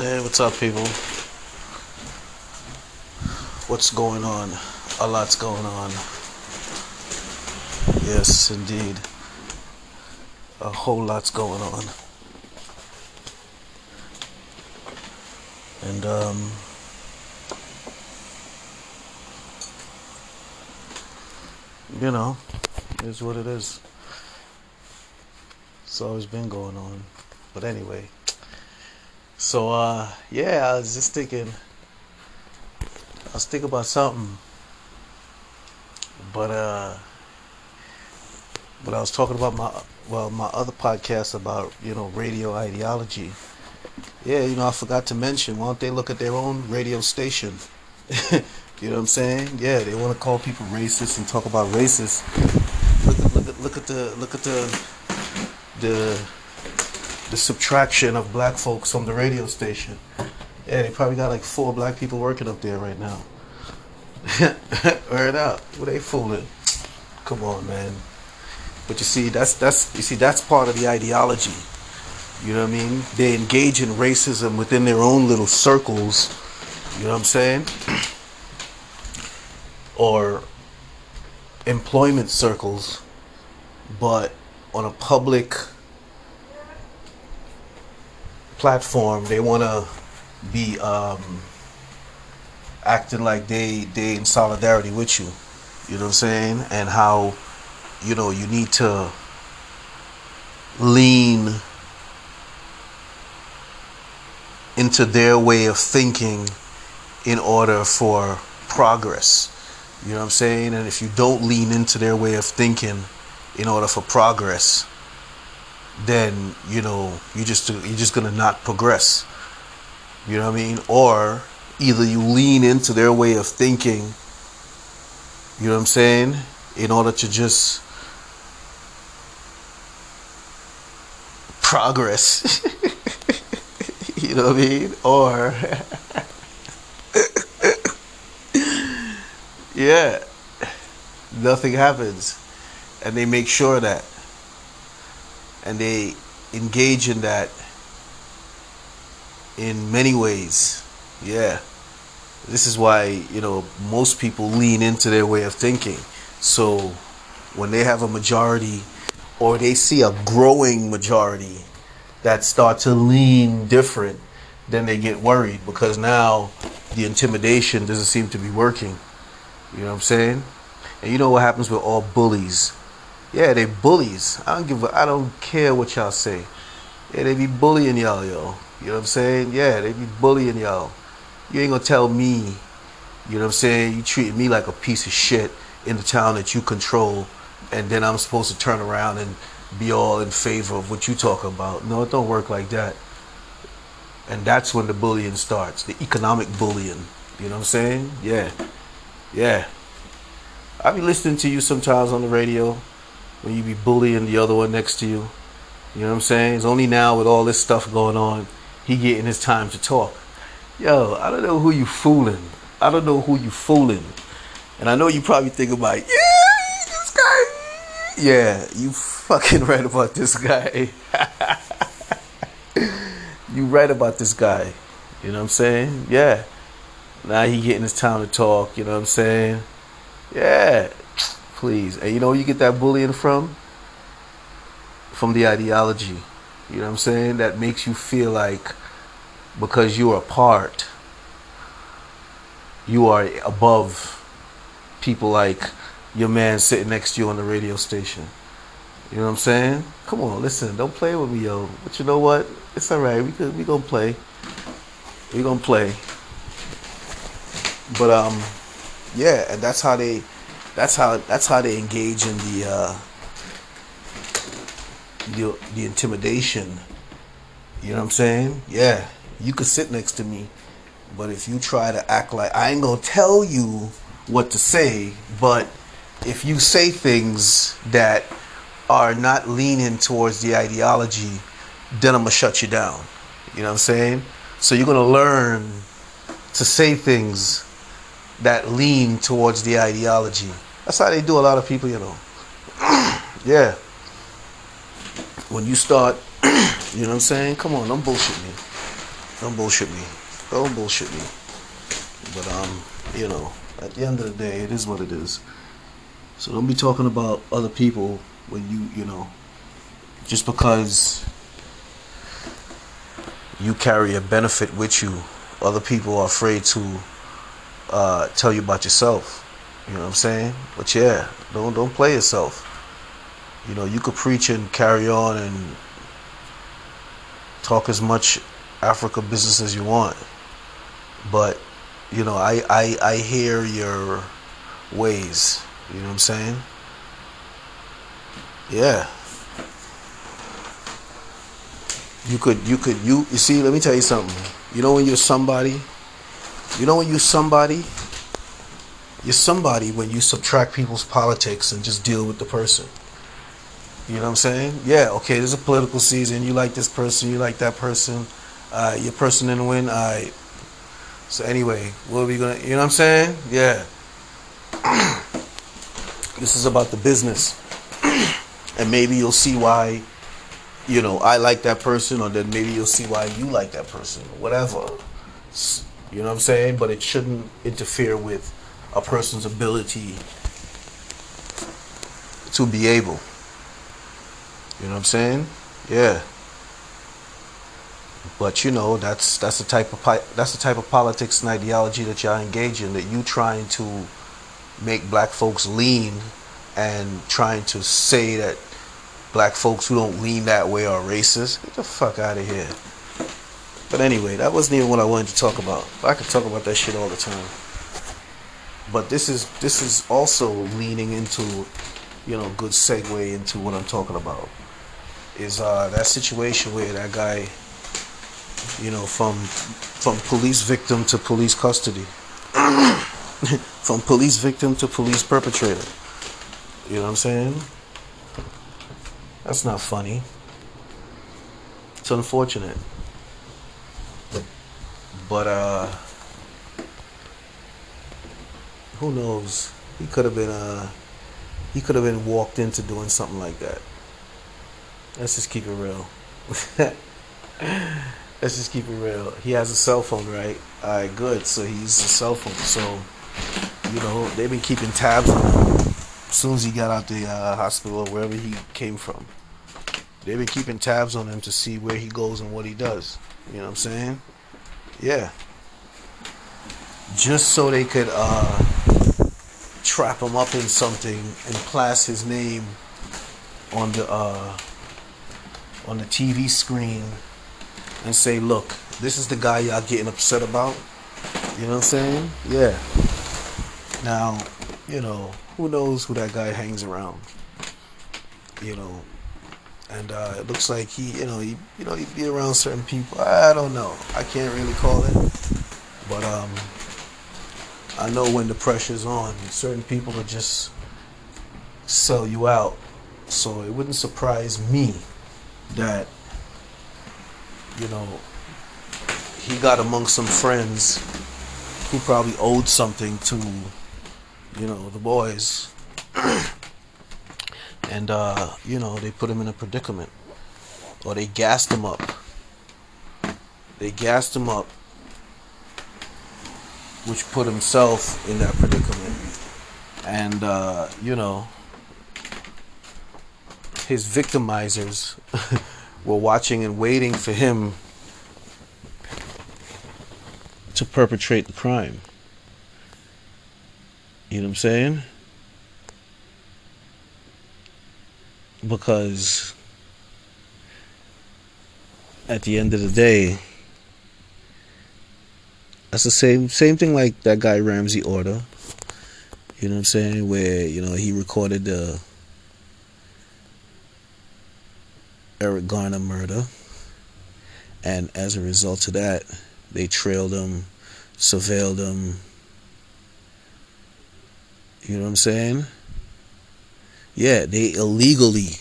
Hey, what's up, people? What's going on? A lot's going on. Yes, indeed. A whole lot's going on. And, um, you know, is what it is. It's always been going on. But anyway. So uh yeah, I was just thinking I was thinking about something. But uh but I was talking about my well my other podcast about, you know, radio ideology. Yeah, you know, I forgot to mention, why don't they look at their own radio station? you know what I'm saying? Yeah, they want to call people racist and talk about racist. Look at look look at the look at the the the subtraction of black folks from the radio station. Yeah, they probably got like four black people working up there right now. Word out. What they fooling? Come on, man. But you see, that's that's you see that's part of the ideology. You know what I mean? They engage in racism within their own little circles. You know what I'm saying? or employment circles, but on a public platform, they want to be um, acting like they they in solidarity with you. You know what I'm saying? And how you know you need to lean into their way of thinking in order for progress. You know what I'm saying? And if you don't lean into their way of thinking in order for progress, then you know you just you're just gonna not progress. You know what I mean? Or either you lean into their way of thinking. You know what I'm saying? In order to just progress. you know what I mean? Or yeah, nothing happens, and they make sure that and they engage in that in many ways. Yeah. This is why, you know, most people lean into their way of thinking. So when they have a majority or they see a growing majority that start to lean different, then they get worried because now the intimidation doesn't seem to be working. You know what I'm saying? And you know what happens with all bullies? Yeah, they bullies. I don't give a, I don't care what y'all say. Yeah, they be bullying y'all, yo. You know what I'm saying? Yeah, they be bullying y'all. You ain't gonna tell me, you know what I'm saying? You treating me like a piece of shit in the town that you control, and then I'm supposed to turn around and be all in favor of what you talk about. No, it don't work like that. And that's when the bullying starts, the economic bullying. You know what I'm saying? Yeah. Yeah. I be listening to you sometimes on the radio when you be bullying the other one next to you. You know what I'm saying? It's only now with all this stuff going on, he getting his time to talk. Yo, I don't know who you fooling. I don't know who you fooling. And I know you probably think about, yeah, this guy. Yeah, you fucking right about this guy. you right about this guy. You know what I'm saying? Yeah. Now he getting his time to talk. You know what I'm saying? Yeah. Please. And you know you get that bullying from? From the ideology. You know what I'm saying? That makes you feel like because you are a part, you are above people like your man sitting next to you on the radio station. You know what I'm saying? Come on, listen, don't play with me, yo. But you know what? It's alright. We could we gonna play. We gonna play. But um yeah, and that's how they that's how that's how they engage in the uh, the the intimidation. You know what I'm saying? Yeah, you could sit next to me, but if you try to act like I ain't gonna tell you what to say, but if you say things that are not leaning towards the ideology, then I'm gonna shut you down. You know what I'm saying? So you're gonna learn to say things that lean towards the ideology. That's how they do a lot of people, you know. yeah. When you start, you know what I'm saying? Come on, don't bullshit me. Don't bullshit me. Don't bullshit me. But um, you know, at the end of the day, it is what it is. So don't be talking about other people when you, you know, just because you carry a benefit with you, other people are afraid to uh, tell you about yourself. You know what I'm saying? But yeah, don't don't play yourself. You know, you could preach and carry on and talk as much Africa business as you want. But, you know, I, I, I hear your ways. You know what I'm saying? Yeah. You could you could you you see, let me tell you something. You know when you're somebody, you know when you're somebody, you're somebody when you subtract people's politics and just deal with the person. You know what I'm saying? Yeah, okay, there's a political season. You like this person, you like that person. Uh, your person didn't win. All right. So anyway, what are we gonna? You know what I'm saying? Yeah. this is about the business, and maybe you'll see why. You know, I like that person, or then maybe you'll see why you like that person, whatever. You know what I'm saying? But it shouldn't interfere with a person's ability to be able. You know what I'm saying? Yeah. But you know that's that's the type of that's the type of politics and ideology that y'all engage in. That you trying to make black folks lean and trying to say that black folks who don't lean that way are racist. Get the fuck out of here. But anyway, that wasn't even what I wanted to talk about. I could talk about that shit all the time. But this is this is also leaning into, you know, good segue into what I'm talking about. Is uh, that situation where that guy you know, from from police victim to police custody, from police victim to police perpetrator. You know what I'm saying? That's not funny. It's unfortunate. But uh who knows? He could have been uh he could have been walked into doing something like that. Let's just keep it real. let's just keep it real. He has a cell phone, right? All right, good. So he uses a cell phone. So, you know, they've been keeping tabs on him as soon as he got out the uh, hospital or wherever he came from. They've been keeping tabs on him to see where he goes and what he does. You know what I'm saying? Yeah. Just so they could uh, trap him up in something and class his name on the uh, on the TV screen and say, look, this is the guy y'all getting upset about. You know what I'm saying? Yeah. Now, you know, who knows who that guy hangs around? You know, and uh, it looks like he, you know, he, you know, he be around certain people. I don't know. I can't really call it, but um, I know when the pressure's on, certain people will just sell you out. So it wouldn't surprise me that you know, he got among some friends who probably owed something to, you know, the boys. and, uh, you know, they put him in a predicament. Or they gassed him up. They gassed him up, which put himself in that predicament. And, uh, you know, his victimizers were watching and waiting for him to perpetrate the crime. You know what I'm saying? Because at the end of the day, that's the same same thing like that guy Ramsey Orta. You know what I'm saying? Where, you know, he recorded the Eric Garner murder. And as a result of that, they trailed him, surveilled him. You know what I'm saying? Yeah, they illegally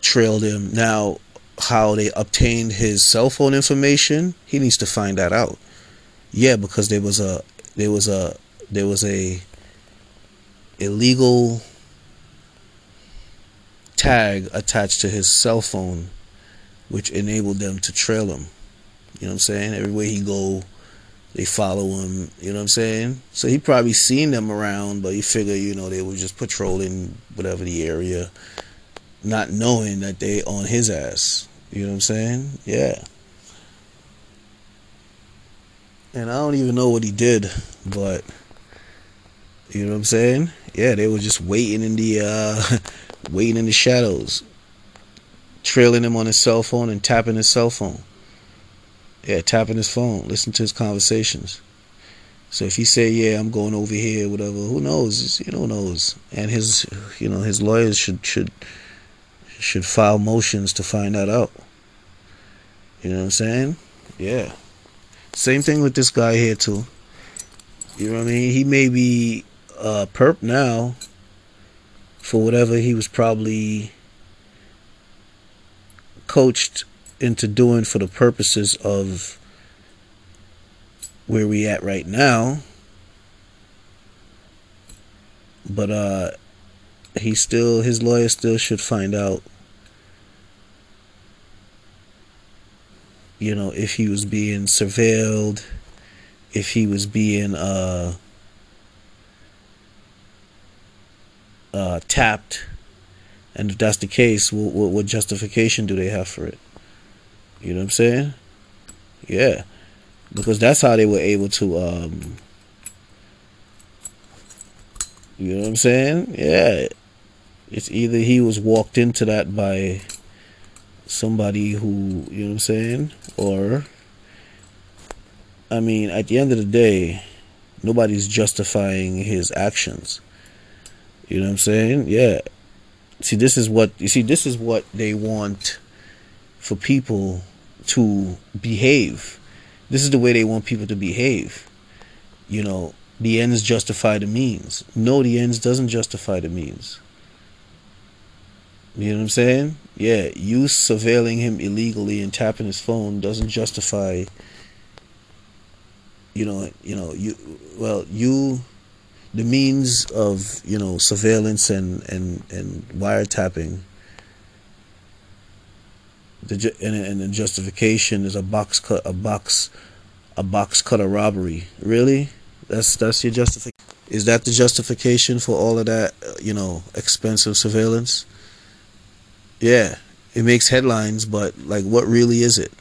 trailed him. Now, how they obtained his cell phone information, he needs to find that out. Yeah, because there was a there was a there was a illegal tag attached to his cell phone, which enabled them to trail him. You know what I'm saying? Everywhere he go, they follow him. You know what I'm saying? So he probably seen them around, but he figured, you know, they were just patrolling whatever the area, not knowing that they on his ass. You know what I'm saying? Yeah. And I don't even know what he did, but you know what I'm saying? Yeah, they were just waiting in the uh waiting in the shadows. Trailing him on his cell phone and tapping his cell phone. Yeah, tapping his phone, listen to his conversations. So if he say, "Yeah, I'm going over here," whatever, who knows? You know, knows. And his, you know, his lawyers should should should file motions to find that out. You know what I'm saying? Yeah. Same thing with this guy here too. You know what I mean? He may be uh, perp now for whatever he was probably coached into doing for the purposes of where we at right now. But uh he still his lawyer still should find out you know if he was being surveilled if he was being uh uh tapped and if that's the case what, what, what justification do they have for it you know what I'm saying? Yeah. Because that's how they were able to um you know what I'm saying? Yeah. It's either he was walked into that by somebody who, you know what I'm saying? Or I mean, at the end of the day, nobody's justifying his actions. You know what I'm saying? Yeah. See, this is what you see. This is what they want for people to behave. This is the way they want people to behave. You know, the ends justify the means. No, the ends doesn't justify the means. You know what I'm saying? Yeah, you surveilling him illegally and tapping his phone doesn't justify you know, you know, you well, you the means of, you know, surveillance and and and wiretapping the and, and the justification is a box cut a box a box cutter robbery. Really? That's that's your justification. Is that the justification for all of that? Uh, you know, expensive surveillance. Yeah, it makes headlines, but like, what really is it?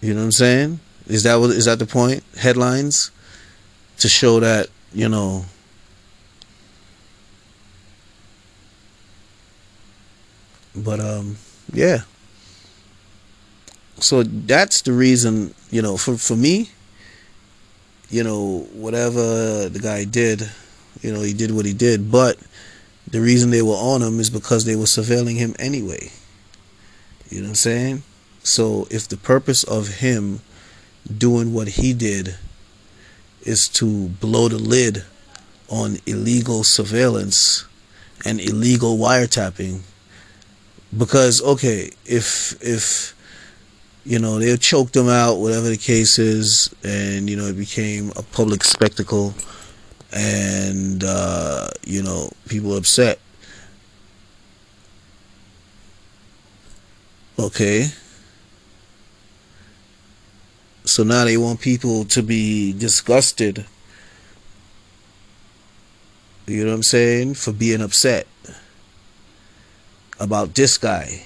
You know what I'm saying? Is that what is that the point? Headlines to show that you know but um yeah. So that's the reason, you know, for for me, you know, whatever the guy did, you know, he did what he did, but the reason they were on him is because they were surveilling him anyway. You know what I'm saying? So if the purpose of him doing what he did is to blow the lid on illegal surveillance and illegal wiretapping, because okay, if if you know they choked him out, whatever the case is, and you know it became a public spectacle, and uh, you know people upset. Okay. So now they want people to be disgusted. You know what I'm saying? For being upset about this guy,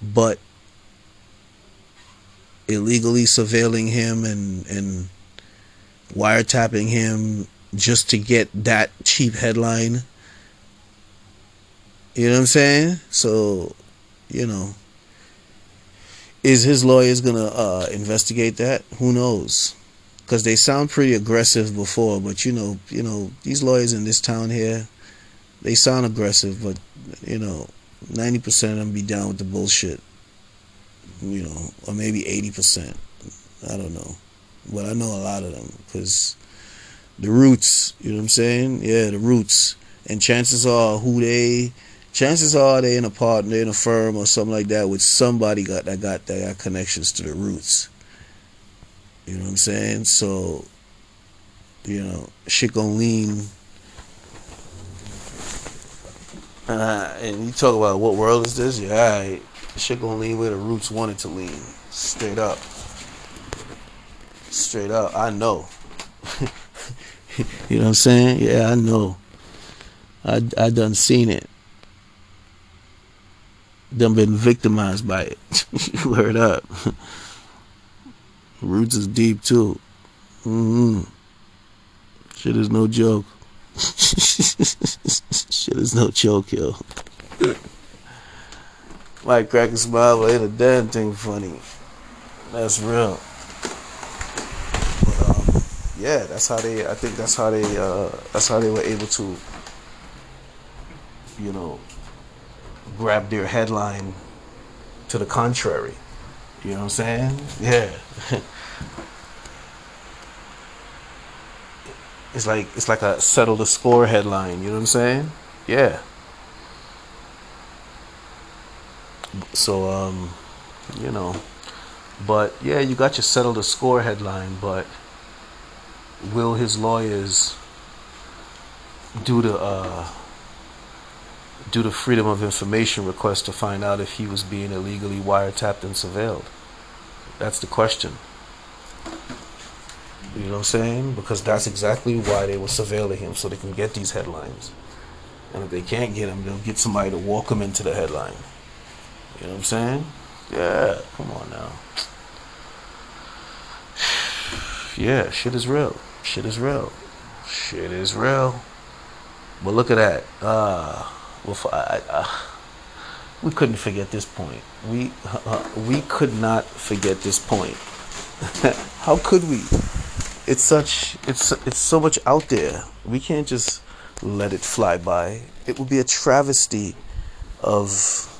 but illegally surveilling him and and wiretapping him just to get that cheap headline. You know what I'm saying? So, you know, is his lawyers gonna uh, investigate that? Who knows? Because they sound pretty aggressive before, but you know, you know, these lawyers in this town here, they sound aggressive, but you know, ninety percent of them be down with the bullshit. You know, or maybe eighty percent. I don't know, but I know a lot of them because the roots. You know what I'm saying? Yeah, the roots. And chances are, who they, chances are they in a partner, in a firm or something like that with somebody got that got that got connections to the roots. You know what I'm saying? So, you know, shit gonna lean Uh, and you talk about what world is this? Yeah, Shit gonna lean where the roots wanted to lean. Straight up. Straight up. I know. you know what I'm saying? Yeah, I know. I I done seen it. Done been victimized by it. Word up. Roots is deep too. Mm-hmm. Shit is no joke. Shit is no joke, yo. Might crack a smile, but ain't a damn thing funny. That's real. Yeah, that's how they. I think that's how they. Uh, that's how they were able to. You know, grab their headline to the contrary. You know what I'm saying? Yeah. it's like it's like a settle the score headline, you know what I'm saying? Yeah. So um, you know, but yeah, you got your settle the score headline, but will his lawyers do the uh do the freedom of information request to find out if he was being illegally wiretapped and surveilled? That's the question. You know what I'm saying? Because that's exactly why they were surveilling him, so they can get these headlines. And if they can't get him, they'll get somebody to walk him into the headline. You know what I'm saying? Yeah, come on now. Yeah, shit is real. Shit is real. Shit is real. But look at that. Uh, well, I, I, we couldn't forget this point. We uh, we could not forget this point. How could we? It's such it's it's so much out there. We can't just let it fly by. It would be a travesty of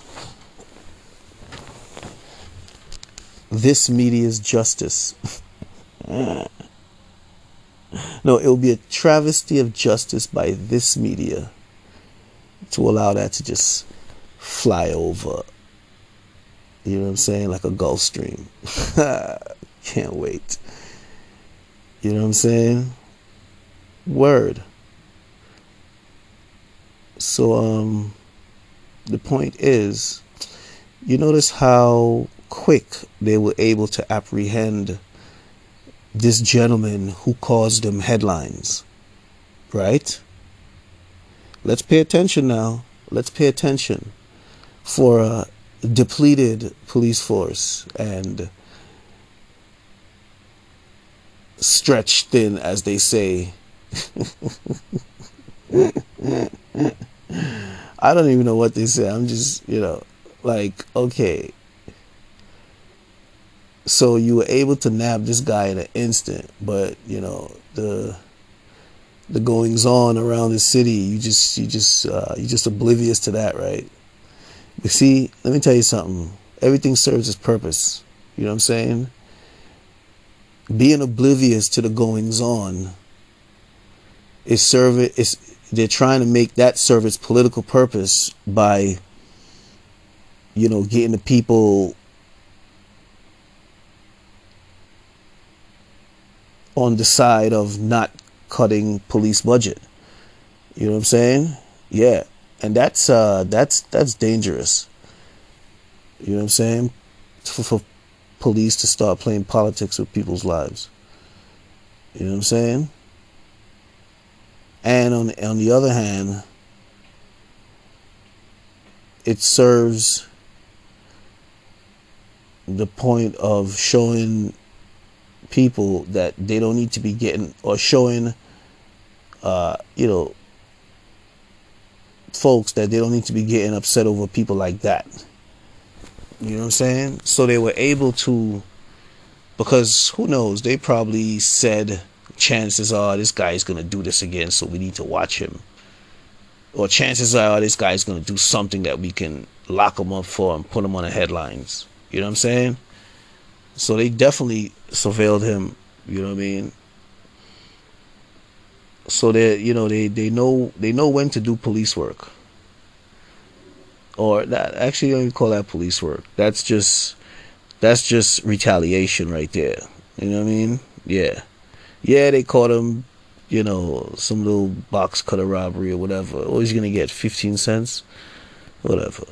this media's justice. no, it will be a travesty of justice by this media to allow that to just fly over. You know what I'm saying? Like a Gulf Stream. Can't wait. You know what I'm saying? Word. So um the point is you notice how quick they were able to apprehend this gentleman who caused them headlines. Right? Let's pay attention now. Let's pay attention for a depleted police force and stretched thin, as they say. I don't even know what they say. I'm just, you know, like, okay. So you were able to nab this guy in an instant, but you know the the goings on around the city, you just you just uh, you just oblivious to that, right? But see, let me tell you something. Everything serves its purpose. You know what I'm saying? Being oblivious to the goings on is serve it is they're trying to make that serve its political purpose by you know getting the people on the side of not cutting police budget. You know what I'm saying? Yeah. And that's uh that's that's dangerous. You know what I'm saying? For, for police to start playing politics with people's lives. You know what I'm saying? And on on the other hand, it serves the point of showing people that they don't need to be getting or showing uh, you know folks that they don't need to be getting upset over people like that. You know what I'm saying? So they were able to because who knows, they probably said chances are this guy is going to do this again, so we need to watch him. Or chances are this guy is going to do something that we can lock him up for and put him on the headlines. You know what I'm saying? So they definitely surveilled him. You know what I mean? So they, you know, they they know they know when to do police work. Or that actually, don't even call that police work. That's just that's just retaliation right there. You know what I mean? Yeah, yeah. They caught him. You know, some little box cutter robbery or whatever. Always gonna get fifteen cents, whatever.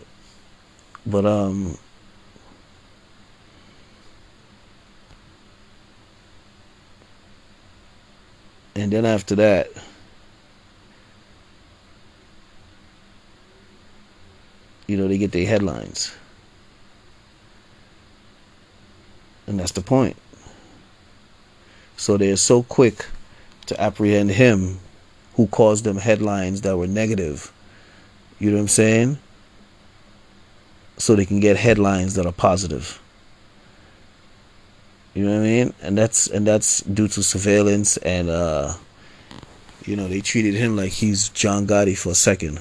But um, And then after that, you know, they get their headlines. And that's the point. So they're so quick to apprehend him who caused them headlines that were negative. You know what I'm saying? So they can get headlines that are positive. You know what I mean? And that's and that's due to surveillance and uh you know, they treated him like he's John Gotti for a second.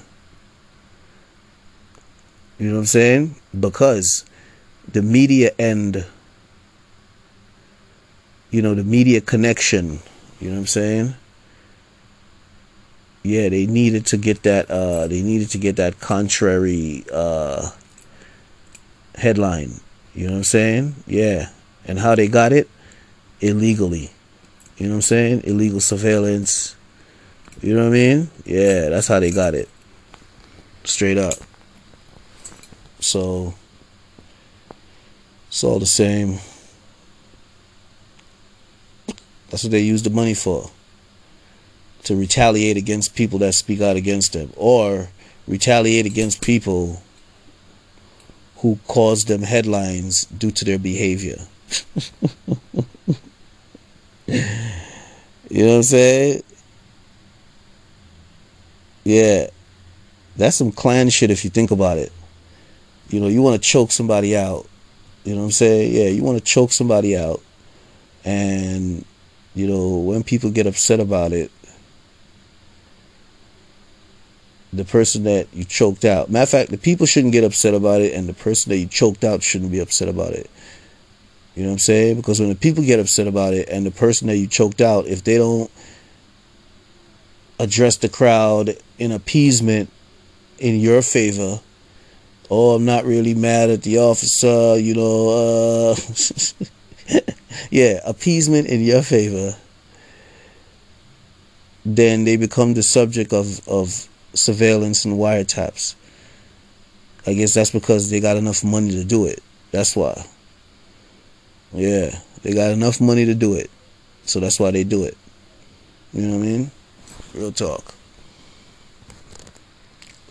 You know what I'm saying? Because the media end you know, the media connection, you know what I'm saying? Yeah, they needed to get that uh they needed to get that contrary uh headline. You know what I'm saying? Yeah. And how they got it? Illegally. You know what I'm saying? Illegal surveillance. You know what I mean? Yeah, that's how they got it. Straight up. So it's all the same. That's what they use the money for. To retaliate against people that speak out against them. Or retaliate against people who cause them headlines due to their behavior. you know what I'm saying? Yeah. That's some clan shit if you think about it. You know, you want to choke somebody out. You know what I'm saying? Yeah, you want to choke somebody out. And you know, when people get upset about it, the person that you choked out. Matter of fact, the people shouldn't get upset about it, and the person that you choked out shouldn't be upset about it. You know what I'm saying? Because when the people get upset about it, and the person that you choked out, if they don't address the crowd in appeasement in your favor, oh, I'm not really mad at the officer, you know, uh, yeah, appeasement in your favor, then they become the subject of, of surveillance and wiretaps. I guess that's because they got enough money to do it. That's why. Yeah, they got enough money to do it. So that's why they do it. You know what I mean? Real talk.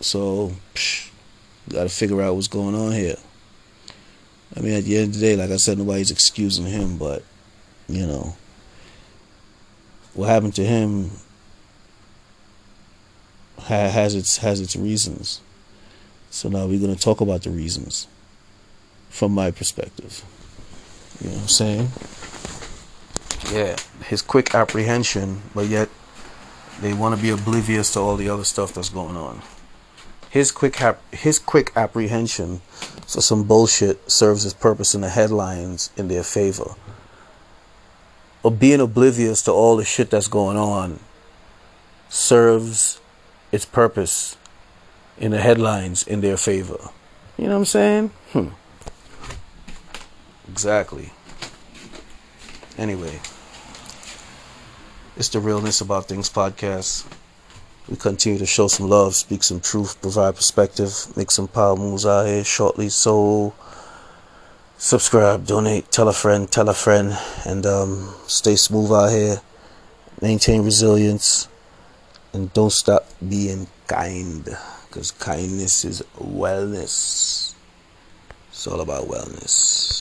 So, got to figure out what's going on here. I mean, at the end of the day, like I said, nobody's excusing him, but you know, what happened to him has its has its reasons. So now we're going to talk about the reasons from my perspective. You know what I'm saying? Yeah, his quick apprehension, but yet they want to be oblivious to all the other stuff that's going on. His quick hap- his quick apprehension so some bullshit serves its purpose in the headlines in their favor. Or being oblivious to all the shit that's going on serves its purpose in the headlines in their favor. You know what I'm saying? Hmm. Exactly. Anyway, it's the Realness About Things podcast. We continue to show some love, speak some truth, provide perspective, make some power moves out here shortly. So, subscribe, donate, tell a friend, tell a friend, and um, stay smooth out here. Maintain resilience, and don't stop being kind, because kindness is wellness. It's all about wellness.